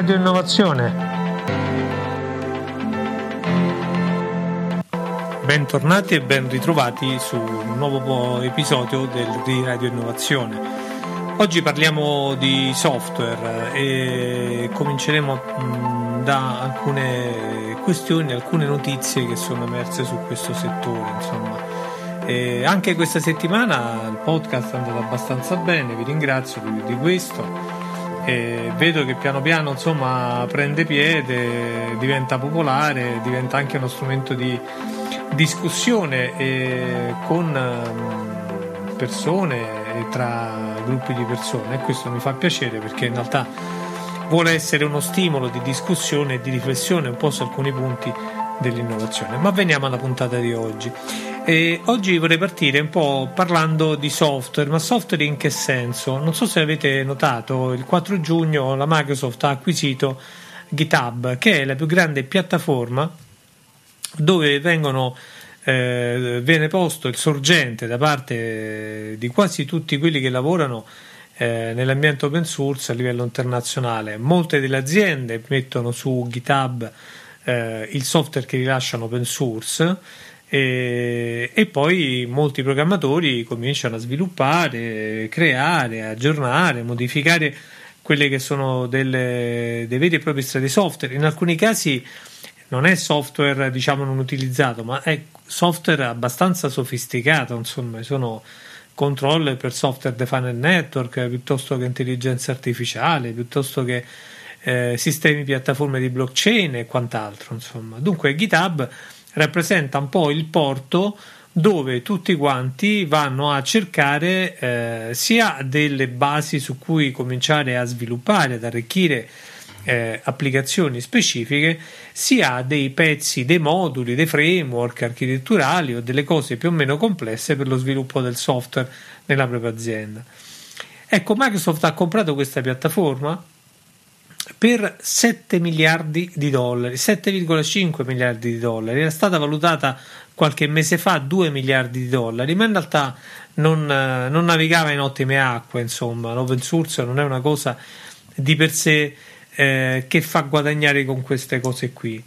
Radio Innovazione. Bentornati e ben ritrovati su un nuovo episodio del, di Radio Innovazione. Oggi parliamo di software e cominceremo da alcune questioni, alcune notizie che sono emerse su questo settore. Anche questa settimana il podcast è andato abbastanza bene, vi ringrazio di questo e vedo che piano piano insomma prende piede, diventa popolare, diventa anche uno strumento di discussione con ehm, persone e tra gruppi di persone e questo mi fa piacere perché in realtà vuole essere uno stimolo di discussione e di riflessione un po' su alcuni punti dell'innovazione. Ma veniamo alla puntata di oggi. E oggi vorrei partire un po' parlando di software, ma software in che senso? Non so se avete notato, il 4 giugno la Microsoft ha acquisito GitHub, che è la più grande piattaforma dove vengono, eh, viene posto il sorgente da parte di quasi tutti quelli che lavorano eh, nell'ambiente open source a livello internazionale. Molte delle aziende mettono su GitHub eh, il software che rilasciano open source e, e, poi molti programmatori cominciano a sviluppare, creare, aggiornare, modificare quelle che sono delle, dei veri e propri strati software. In alcuni casi non è software diciamo non utilizzato, ma è software abbastanza sofisticato, insomma, sono controller per software defined network piuttosto che intelligenza artificiale, piuttosto che eh, sistemi piattaforme di blockchain e quant'altro, insomma. Dunque GitHub rappresenta un po' il porto dove tutti quanti vanno a cercare eh, sia delle basi su cui cominciare a sviluppare, ad arricchire eh, applicazioni specifiche, sia dei pezzi, dei moduli, dei framework architetturali o delle cose più o meno complesse per lo sviluppo del software nella propria azienda. Ecco, Microsoft ha comprato questa piattaforma per 7 miliardi di dollari, 7,5 miliardi di dollari. Era stata valutata qualche mese fa 2 miliardi di dollari, ma in realtà non, non navigava in ottime acque. Insomma, l'open source non è una cosa di per sé eh, che fa guadagnare con queste cose qui.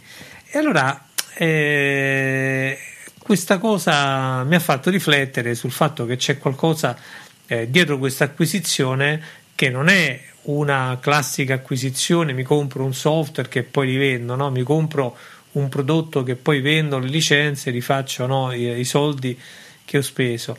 E allora eh, questa cosa mi ha fatto riflettere sul fatto che c'è qualcosa eh, dietro questa acquisizione che non è una classica acquisizione, mi compro un software che poi rivendo, no? mi compro un prodotto che poi vendo le licenze, rifaccio no? I, i soldi che ho speso.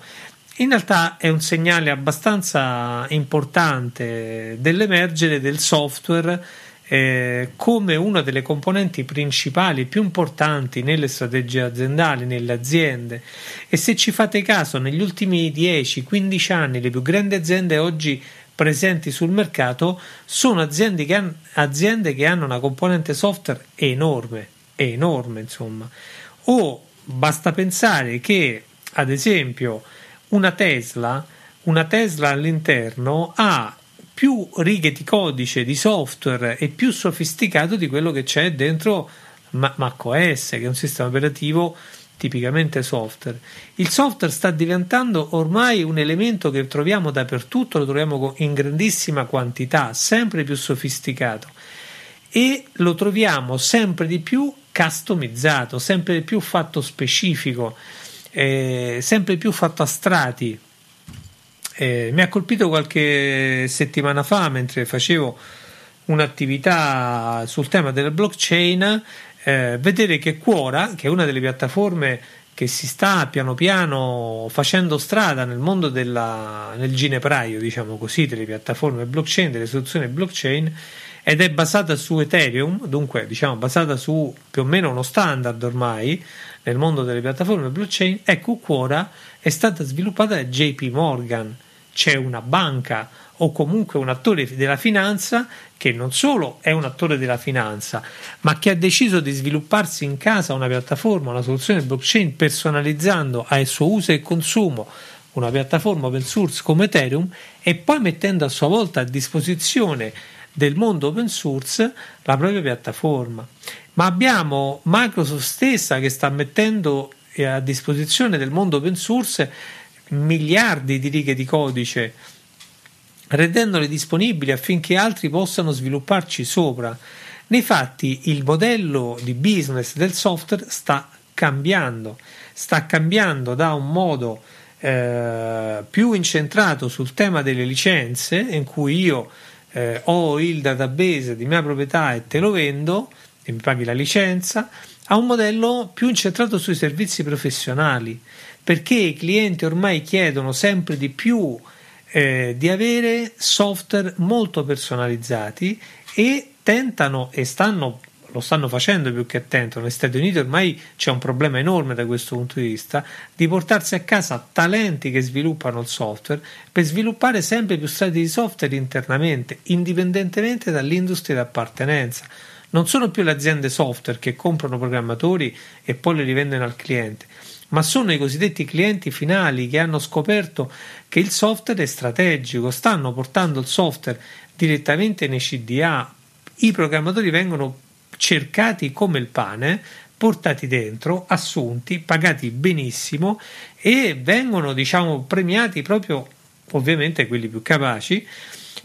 In realtà è un segnale abbastanza importante dell'emergere del software eh, come una delle componenti principali più importanti nelle strategie aziendali, nelle aziende. E se ci fate caso, negli ultimi 10-15 anni le più grandi aziende oggi presenti sul mercato sono aziende che, hanno, aziende che hanno una componente software enorme, enorme insomma. O basta pensare che, ad esempio, una Tesla, una Tesla all'interno ha più righe di codice, di software e più sofisticato di quello che c'è dentro macOS, che è un sistema operativo tipicamente software. Il software sta diventando ormai un elemento che troviamo dappertutto, lo troviamo in grandissima quantità, sempre più sofisticato e lo troviamo sempre di più customizzato, sempre di più fatto specifico, eh, sempre più fatto a strati. Eh, mi ha colpito qualche settimana fa mentre facevo un'attività sul tema della blockchain eh, vedere che Quora, che è una delle piattaforme che si sta piano piano facendo strada nel mondo della, nel ginepraio, diciamo così, delle piattaforme blockchain, delle soluzioni blockchain, ed è basata su Ethereum, dunque diciamo basata su più o meno uno standard ormai nel mondo delle piattaforme blockchain, ecco Quora è stata sviluppata da JP Morgan, c'è una banca o comunque un attore della finanza che non solo è un attore della finanza, ma che ha deciso di svilupparsi in casa una piattaforma, una soluzione blockchain personalizzando a suo uso e consumo una piattaforma open source come Ethereum e poi mettendo a sua volta a disposizione del mondo open source la propria piattaforma. Ma abbiamo Microsoft stessa che sta mettendo a disposizione del mondo open source miliardi di righe di codice rendendole disponibili affinché altri possano svilupparci sopra. Nei fatti il modello di business del software sta cambiando, sta cambiando da un modo eh, più incentrato sul tema delle licenze, in cui io eh, ho il database di mia proprietà e te lo vendo e mi paghi la licenza, a un modello più incentrato sui servizi professionali, perché i clienti ormai chiedono sempre di più eh, di avere software molto personalizzati e tentano e stanno lo stanno facendo più che tentano. Negli Stati Uniti ormai c'è un problema enorme da questo punto di vista di portarsi a casa talenti che sviluppano il software per sviluppare sempre più strati di software internamente, indipendentemente dall'industria di appartenenza. Non sono più le aziende software che comprano programmatori e poi li rivendono al cliente ma sono i cosiddetti clienti finali che hanno scoperto che il software è strategico, stanno portando il software direttamente nei CDA, i programmatori vengono cercati come il pane, portati dentro, assunti, pagati benissimo e vengono diciamo premiati proprio ovviamente quelli più capaci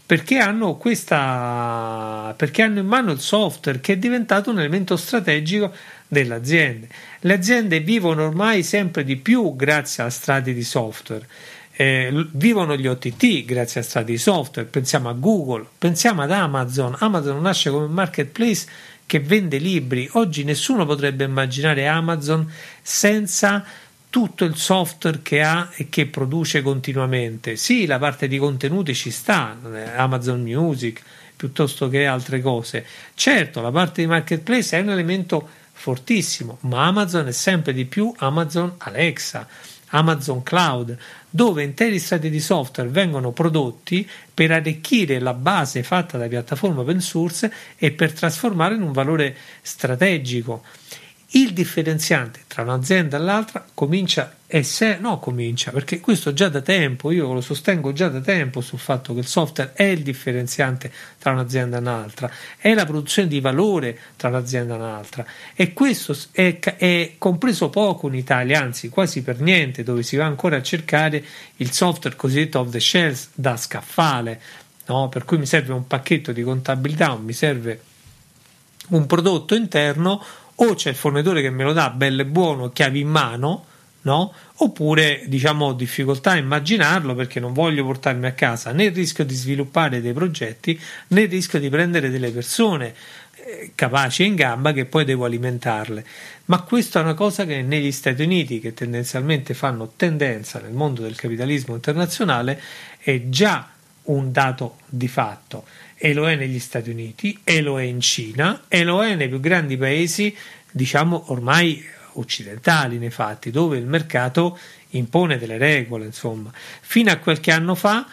perché hanno questa perché hanno in mano il software che è diventato un elemento strategico delle aziende. Le aziende vivono ormai sempre di più grazie a strati di software. Eh, vivono gli OTT grazie a strati di software, pensiamo a Google, pensiamo ad Amazon. Amazon nasce come marketplace che vende libri. Oggi nessuno potrebbe immaginare Amazon senza tutto il software che ha e che produce continuamente. Sì, la parte di contenuti ci sta, Amazon Music piuttosto che altre cose. Certo, la parte di marketplace è un elemento fortissimo, ma Amazon è sempre di più Amazon Alexa, Amazon Cloud, dove interi strati di software vengono prodotti per arricchire la base fatta da piattaforme open source e per trasformarla in un valore strategico. Il differenziante tra un'azienda e l'altra comincia e se no comincia, perché questo già da tempo, io lo sostengo già da tempo sul fatto che il software è il differenziante tra un'azienda e un'altra, è la produzione di valore tra un'azienda e un'altra e questo è, è compreso poco in Italia, anzi quasi per niente, dove si va ancora a cercare il software cosiddetto off the shelf da scaffale, no? per cui mi serve un pacchetto di contabilità, mi serve un prodotto interno o c'è il fornitore che me lo dà bello e buono, chiavi in mano, no? Oppure diciamo ho difficoltà a immaginarlo perché non voglio portarmi a casa né il rischio di sviluppare dei progetti né il rischio di prendere delle persone eh, capaci in gamba che poi devo alimentarle. Ma questa è una cosa che negli Stati Uniti, che tendenzialmente fanno tendenza nel mondo del capitalismo internazionale, è già un dato di fatto e lo è negli Stati Uniti, e lo è in Cina, e lo è nei più grandi paesi, diciamo ormai occidentali nei fatti, dove il mercato impone delle regole, insomma. Fino a qualche anno fa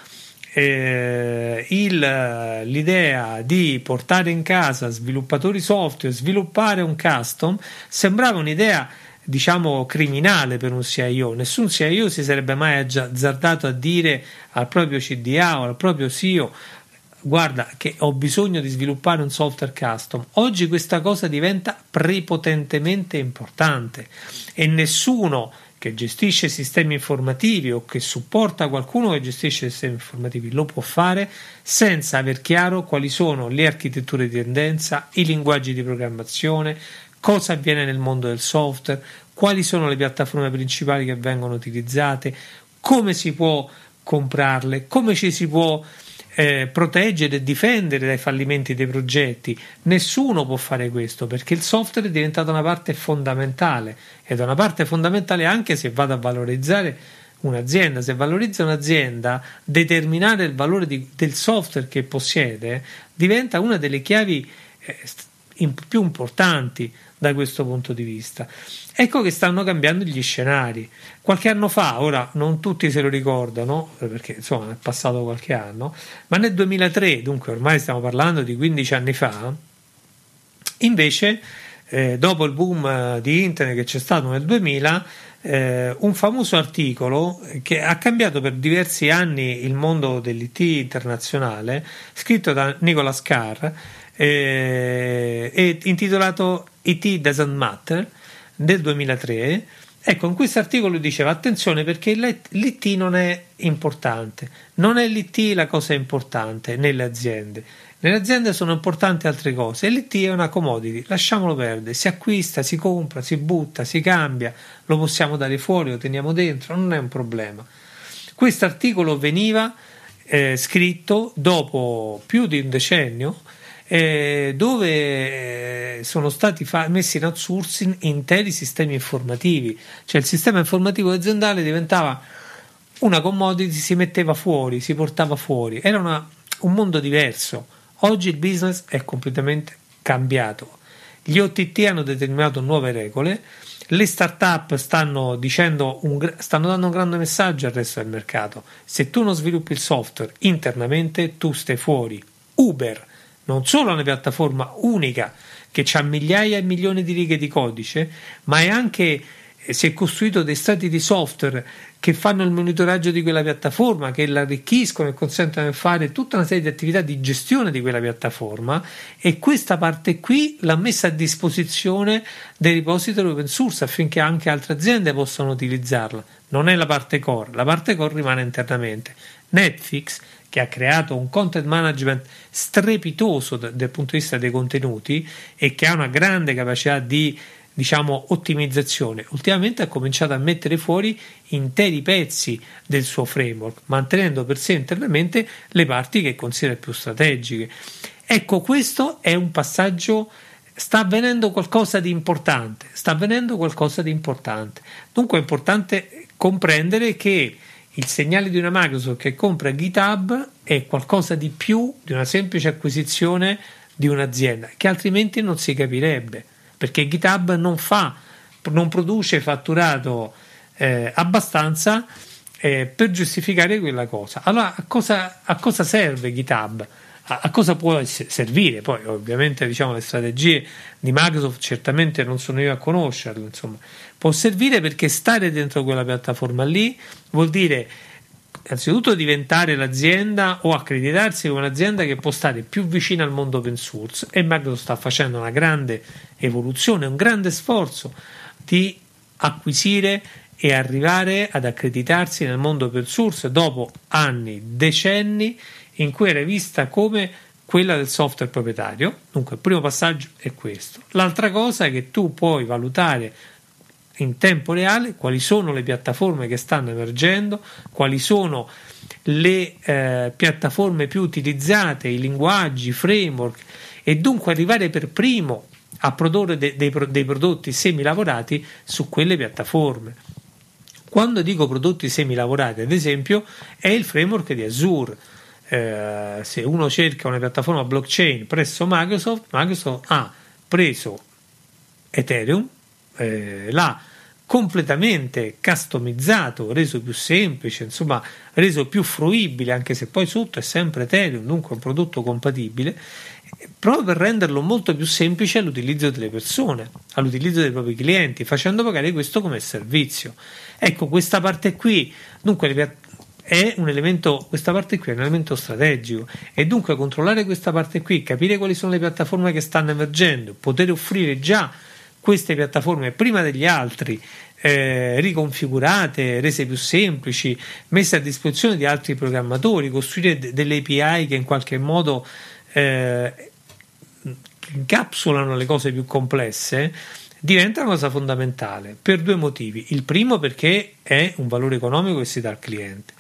eh, il, l'idea di portare in casa sviluppatori software, sviluppare un custom, sembrava un'idea diciamo criminale per un CIO. Nessun CIO si sarebbe mai azzardato a dire al proprio CDA o al proprio CEO guarda che ho bisogno di sviluppare un software custom. Oggi questa cosa diventa prepotentemente importante e nessuno che gestisce sistemi informativi o che supporta qualcuno che gestisce sistemi informativi lo può fare senza aver chiaro quali sono le architetture di tendenza, i linguaggi di programmazione, cosa avviene nel mondo del software, quali sono le piattaforme principali che vengono utilizzate, come si può comprarle, come ci si può eh, proteggere e difendere dai fallimenti dei progetti. Nessuno può fare questo perché il software è diventato una parte fondamentale ed è una parte fondamentale anche se vado a valorizzare un'azienda. Se valorizza un'azienda, determinare il valore di, del software che possiede diventa una delle chiavi eh, più importanti da questo punto di vista. Ecco che stanno cambiando gli scenari. Qualche anno fa, ora non tutti se lo ricordano, perché insomma è passato qualche anno, ma nel 2003, dunque ormai stiamo parlando di 15 anni fa, invece, eh, dopo il boom eh, di internet che c'è stato nel 2000, eh, un famoso articolo che ha cambiato per diversi anni il mondo dell'IT internazionale, scritto da Nicolas Carr, eh, intitolato IT Doesn't Matter del 2003 Ecco, in questo articolo diceva attenzione perché l'IT non è importante, non è l'IT la cosa importante nelle aziende. Nelle aziende sono importanti altre cose. E l'IT è una commodity, lasciamolo perdere, si acquista, si compra, si butta, si cambia, lo possiamo dare fuori, lo teniamo dentro, non è un problema. Questo articolo veniva eh, scritto dopo più di un decennio eh, dove eh, sono stati fa- messi in outsourcing interi sistemi informativi, cioè il sistema informativo aziendale diventava una commodity, si metteva fuori, si portava fuori, era una, un mondo diverso. Oggi il business è completamente cambiato. Gli OTT hanno determinato nuove regole, le start-up stanno, dicendo un, stanno dando un grande messaggio al resto del mercato. Se tu non sviluppi il software internamente, tu stai fuori. Uber non solo una piattaforma unica che ha migliaia e milioni di righe di codice, ma è anche eh, si è costruito dei stati di software che fanno il monitoraggio di quella piattaforma, che l'arricchiscono e consentono di fare tutta una serie di attività di gestione di quella piattaforma e questa parte qui l'ha messa a disposizione dei repository open source affinché anche altre aziende possano utilizzarla. Non è la parte core, la parte core rimane internamente. Netflix che ha creato un content management strepitoso dal, dal punto di vista dei contenuti e che ha una grande capacità di diciamo ottimizzazione. Ultimamente ha cominciato a mettere fuori interi pezzi del suo framework mantenendo per sé internamente le parti che considera più strategiche. Ecco questo è un passaggio sta avvenendo qualcosa di importante sta avvenendo qualcosa di importante. Dunque è importante comprendere che il segnale di una Microsoft che compra GitHub è qualcosa di più di una semplice acquisizione di un'azienda, che altrimenti non si capirebbe, perché GitHub non fa, non produce fatturato eh, abbastanza eh, per giustificare quella cosa. Allora, a cosa, a cosa serve GitHub? A, cosa può servire? Poi, ovviamente, diciamo, le strategie di Microsoft certamente non sono io a conoscerle, insomma, può servire perché stare dentro quella piattaforma lì vuol dire innanzitutto diventare l'azienda o accreditarsi come un'azienda che può stare più vicina al mondo open source e Microsoft sta facendo una grande evoluzione, un grande sforzo di acquisire e arrivare ad accreditarsi nel mondo open source dopo anni, decenni in cui era vista come quella del software proprietario. Dunque il primo passaggio è questo. L'altra cosa è che tu puoi valutare in tempo reale quali sono le piattaforme che stanno emergendo, quali sono le eh, piattaforme più utilizzate, i linguaggi, i framework e dunque arrivare per primo a produrre de- dei, pro- dei prodotti semi-lavorati su quelle piattaforme. Quando dico prodotti semi-lavorati, ad esempio, è il framework di Azure. Eh, se uno cerca una piattaforma blockchain presso Microsoft, Microsoft ha preso Ethereum, eh, l'ha completamente customizzato, reso più semplice, insomma, reso più fruibile, anche se poi sotto è sempre Ethereum, dunque un prodotto compatibile, proprio per renderlo molto più semplice all'utilizzo delle persone, all'utilizzo dei propri clienti, facendo pagare questo come servizio. Ecco, questa parte qui, dunque, è un elemento, questa parte qui è un elemento strategico. E dunque controllare questa parte qui, capire quali sono le piattaforme che stanno emergendo, poter offrire già queste piattaforme prima degli altri eh, riconfigurate, rese più semplici, messe a disposizione di altri programmatori, costruire d- delle API che in qualche modo eh, incapsulano le cose più complesse, diventa una cosa fondamentale per due motivi. Il primo perché è un valore economico che si dà al cliente.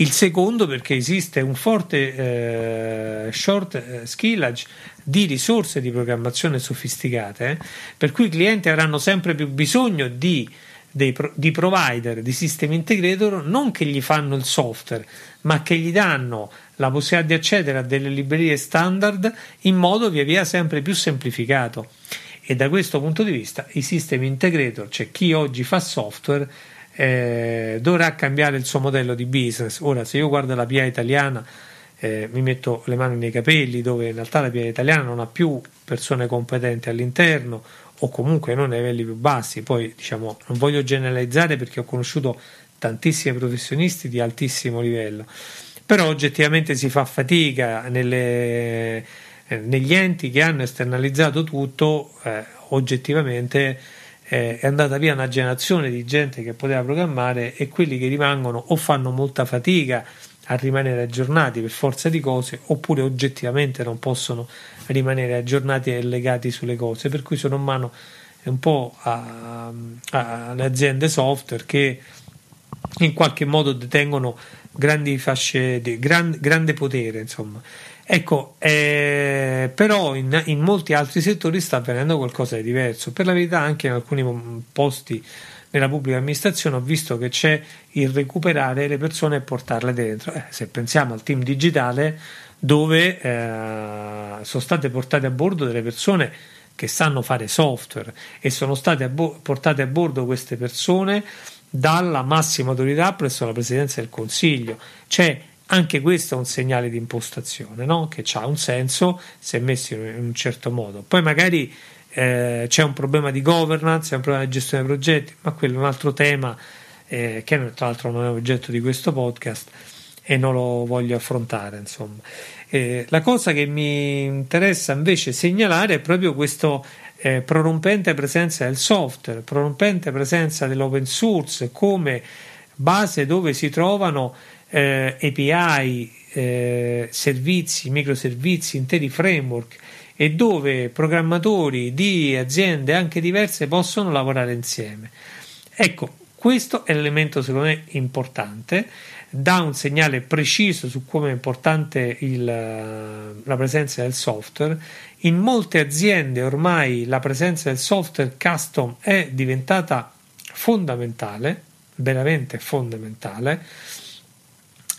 Il secondo perché esiste un forte eh, short eh, skillage di risorse di programmazione sofisticate, eh, per cui i clienti avranno sempre più bisogno di, dei, di provider, di sistemi integrator, non che gli fanno il software, ma che gli danno la possibilità di accedere a delle librerie standard in modo via via sempre più semplificato. E da questo punto di vista i sistemi integrator, cioè chi oggi fa software, eh, dovrà cambiare il suo modello di business. Ora, se io guardo la PIA italiana, eh, mi metto le mani nei capelli dove in realtà la PIA italiana non ha più persone competenti all'interno o comunque non ai livelli più bassi. Poi diciamo, non voglio generalizzare perché ho conosciuto tantissimi professionisti di altissimo livello, però oggettivamente si fa fatica nelle, eh, negli enti che hanno esternalizzato tutto, eh, oggettivamente eh, è andata via una generazione di gente che poteva programmare e quelli che rimangono o fanno molta fatica a rimanere aggiornati per forza di cose oppure oggettivamente non possono rimanere aggiornati e legati sulle cose. Per cui sono in mano un po' alle aziende software che in qualche modo detengono grandi fasce di gran, grande potere insomma ecco eh, però in, in molti altri settori sta avvenendo qualcosa di diverso per la verità anche in alcuni posti nella pubblica amministrazione ho visto che c'è il recuperare le persone e portarle dentro. Eh, se pensiamo al team digitale, dove eh, sono state portate a bordo delle persone che sanno fare software e sono state a bo- portate a bordo queste persone dalla massima autorità presso la Presidenza del Consiglio. C'è anche questo è un segnale di impostazione, no? che ha un senso se messo in un certo modo. Poi magari eh, c'è un problema di governance, c'è un problema di gestione dei progetti, ma quello è un altro tema eh, che tra l'altro non è oggetto di questo podcast e non lo voglio affrontare. Eh, la cosa che mi interessa invece segnalare è proprio questa eh, prorompente presenza del software, prorompente presenza dell'open source come base dove si trovano eh, API, eh, servizi, microservizi, interi framework e dove programmatori di aziende anche diverse possono lavorare insieme. Ecco, questo è l'elemento secondo me importante, dà un segnale preciso su come è importante il, la presenza del software. In molte aziende ormai la presenza del software custom è diventata fondamentale, veramente fondamentale,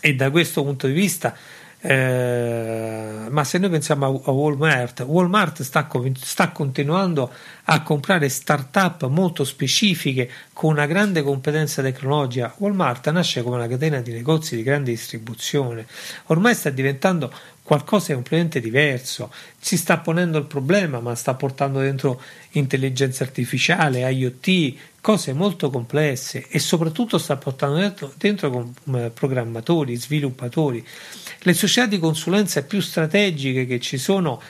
e da questo punto di vista eh, ma se noi pensiamo a, Walmart, Walmart sta, sta, continuando a comprare start-up molto specifiche con una grande competenza tecnologica. Walmart nasce come una catena di negozi di grande distribuzione, ormai sta diventando qualcosa di completamente diverso. Si sta ponendo il problema, ma sta portando dentro intelligenza artificiale, IoT, cose molto complesse e soprattutto sta portando dentro, dentro eh, programmatori, sviluppatori le società di consulenza più strategiche che ci sono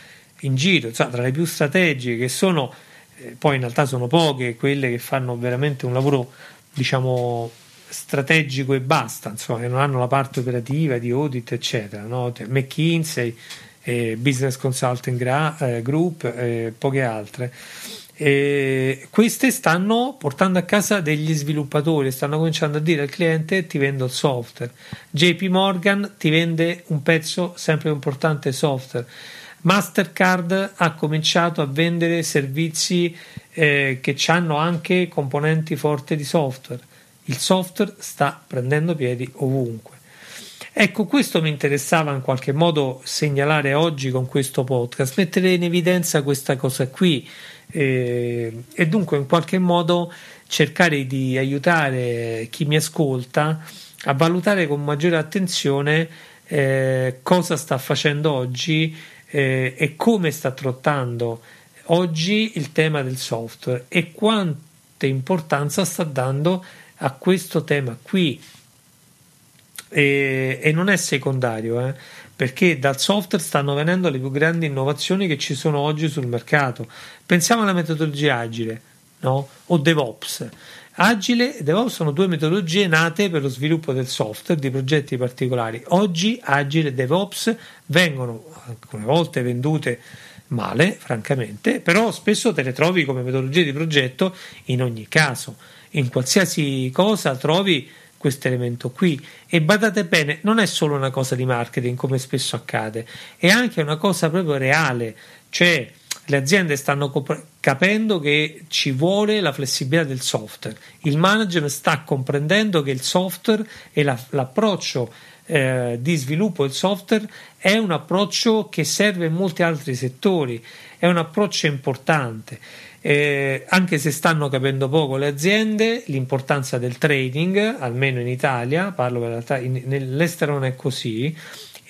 in giro, cioè tra le più strategiche che sono, eh, poi in realtà sono poche, quelle che fanno veramente un lavoro, diciamo, strategico e basta, insomma, che non hanno la parte operativa di audit, eccetera, no? McKinsey, eh, Business Consulting eh, Group e eh, poche altre. E queste stanno portando a casa degli sviluppatori, stanno cominciando a dire al cliente ti vendo il software. JP Morgan ti vende un pezzo sempre più importante software. Mastercard ha cominciato a vendere servizi eh, che hanno anche componenti forti di software. Il software sta prendendo piedi ovunque. Ecco, questo mi interessava in qualche modo segnalare oggi con questo podcast, mettere in evidenza questa cosa qui e, e dunque in qualche modo cercare di aiutare chi mi ascolta a valutare con maggiore attenzione eh, cosa sta facendo oggi eh, e come sta trattando oggi il tema del software e quanta importanza sta dando a questo tema qui. E, e non è secondario eh, perché dal software stanno venendo le più grandi innovazioni che ci sono oggi sul mercato pensiamo alla metodologia agile no? o DevOps Agile e DevOps sono due metodologie nate per lo sviluppo del software di progetti particolari. Oggi Agile e DevOps vengono alcune volte vendute male, francamente, però spesso te le trovi come metodologie di progetto in ogni caso. In qualsiasi cosa trovi questo elemento qui. E badate bene non è solo una cosa di marketing come spesso accade è anche una cosa proprio reale. Cioè le aziende stanno cop- capendo che ci vuole la flessibilità del software. Il management sta comprendendo che il software e la, l'approccio eh, di sviluppo del software è un approccio che serve in molti altri settori è un approccio importante eh, anche se stanno capendo poco le aziende, l'importanza del trading, almeno in Italia, parlo per realtà, in, nell'estero non è così,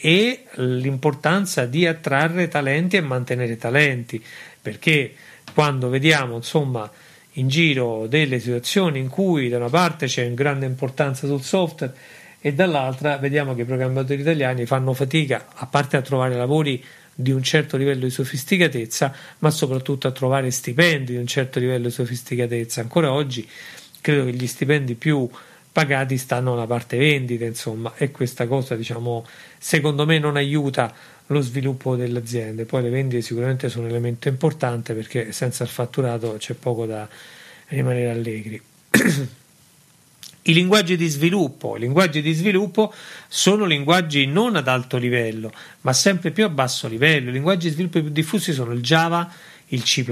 e l'importanza di attrarre talenti e mantenere talenti, perché quando vediamo insomma in giro delle situazioni in cui da una parte c'è una grande importanza sul software e dall'altra vediamo che i programmatori italiani fanno fatica, a parte a trovare lavori di un certo livello di sofisticatezza, ma soprattutto a trovare stipendi di un certo livello di sofisticatezza. Ancora oggi credo che gli stipendi più pagati stanno alla parte vendita, insomma, e questa cosa, diciamo, secondo me non aiuta lo sviluppo delle aziende. Poi le vendite sicuramente sono un elemento importante perché senza il fatturato c'è poco da rimanere allegri. I linguaggi di sviluppo, i linguaggi di sviluppo sono linguaggi non ad alto livello, ma sempre più a basso livello. I linguaggi di sviluppo più diffusi sono il Java, il C++,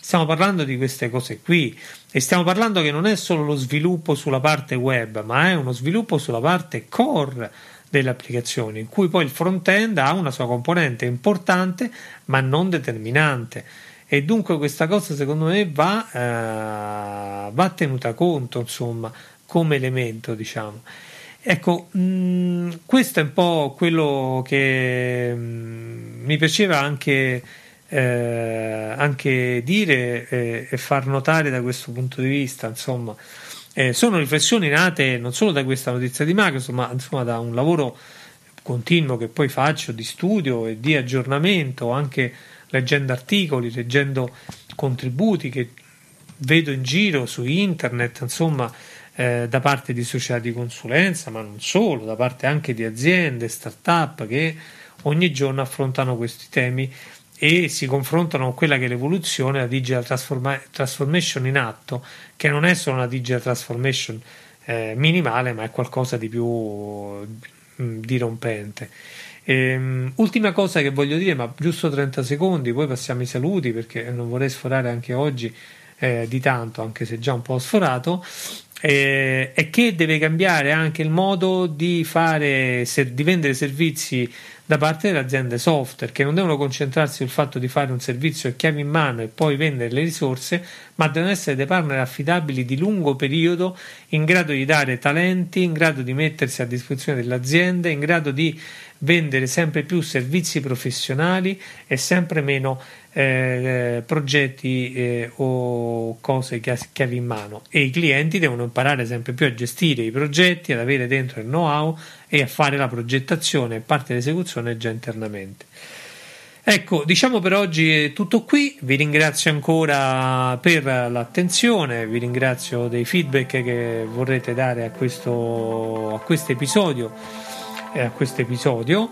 stiamo parlando di queste cose qui. E stiamo parlando che non è solo lo sviluppo sulla parte web, ma è uno sviluppo sulla parte core delle applicazioni, in cui poi il front-end ha una sua componente importante, ma non determinante e dunque questa cosa secondo me va, eh, va tenuta conto insomma come elemento diciamo. Ecco mh, mm, questo è un po' quello che mh, mm, mi piaceva anche eh, anche dire eh, e far notare da questo punto di vista insomma. Eh, sono riflessioni nate non solo da questa notizia di Microsoft ma insomma da un lavoro continuo che poi faccio di studio e di aggiornamento anche leggendo articoli, leggendo contributi che vedo in giro su internet, insomma, eh, da parte di società di consulenza, ma non solo, da parte anche di aziende, start-up che ogni giorno affrontano questi temi e si confrontano con quella che è l'evoluzione, la digital transforma- transformation in atto, che non è solo una digital transformation eh, minimale, ma è qualcosa di più mh, dirompente. Ehm, ultima cosa che voglio dire, ma giusto 30 secondi, poi passiamo ai saluti perché non vorrei sforare anche oggi eh, di tanto, anche se già un po' sforato. Eh, è che deve cambiare anche il modo di, fare, di vendere servizi da parte delle aziende software che non devono concentrarsi sul fatto di fare un servizio a chiave in mano e poi vendere le risorse, ma devono essere dei partner affidabili di lungo periodo in grado di dare talenti, in grado di mettersi a disposizione delle aziende, in grado di vendere sempre più servizi professionali e sempre meno eh, progetti eh, o cose che chiavi in mano. E i clienti devono imparare sempre più a gestire i progetti, ad avere dentro il know-how e a fare la progettazione parte dell'esecuzione già internamente. Ecco, diciamo per oggi è tutto qui, vi ringrazio ancora per l'attenzione, vi ringrazio dei feedback che vorrete dare a questo, a questo episodio eh, a questo episodio.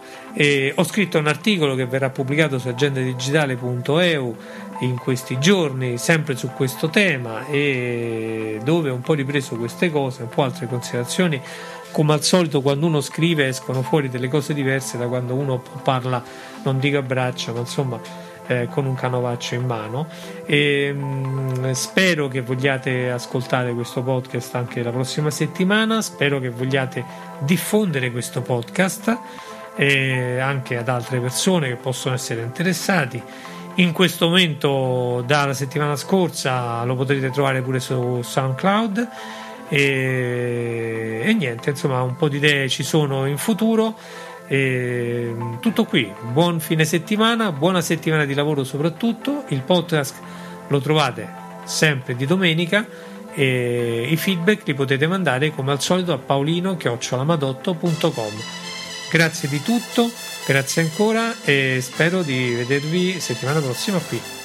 Ho scritto un articolo che verrà pubblicato su agendadigitale.eu in questi giorni, sempre su questo tema, e dove ho un po' ripreso queste cose, un po' altre considerazioni. Come al solito, quando uno scrive, escono fuori delle cose diverse da quando uno parla, non dico a braccia, ma insomma eh, con un canovaccio in mano. E mh, mm, spero che vogliate ascoltare questo podcast anche la prossima settimana. Spero che vogliate diffondere questo podcast eh, anche ad altre persone che possono essere interessati. In questo momento dalla settimana scorsa lo potrete trovare pure su SoundCloud. E, e niente insomma un po' di idee ci sono in futuro e, tutto qui, buon fine settimana, buona settimana di lavoro soprattutto. Il podcast lo trovate sempre di domenica e i feedback li potete mandare come al solito a paolino-lamadotto.com. Grazie di tutto, grazie ancora e spero di vedervi settimana prossima qui.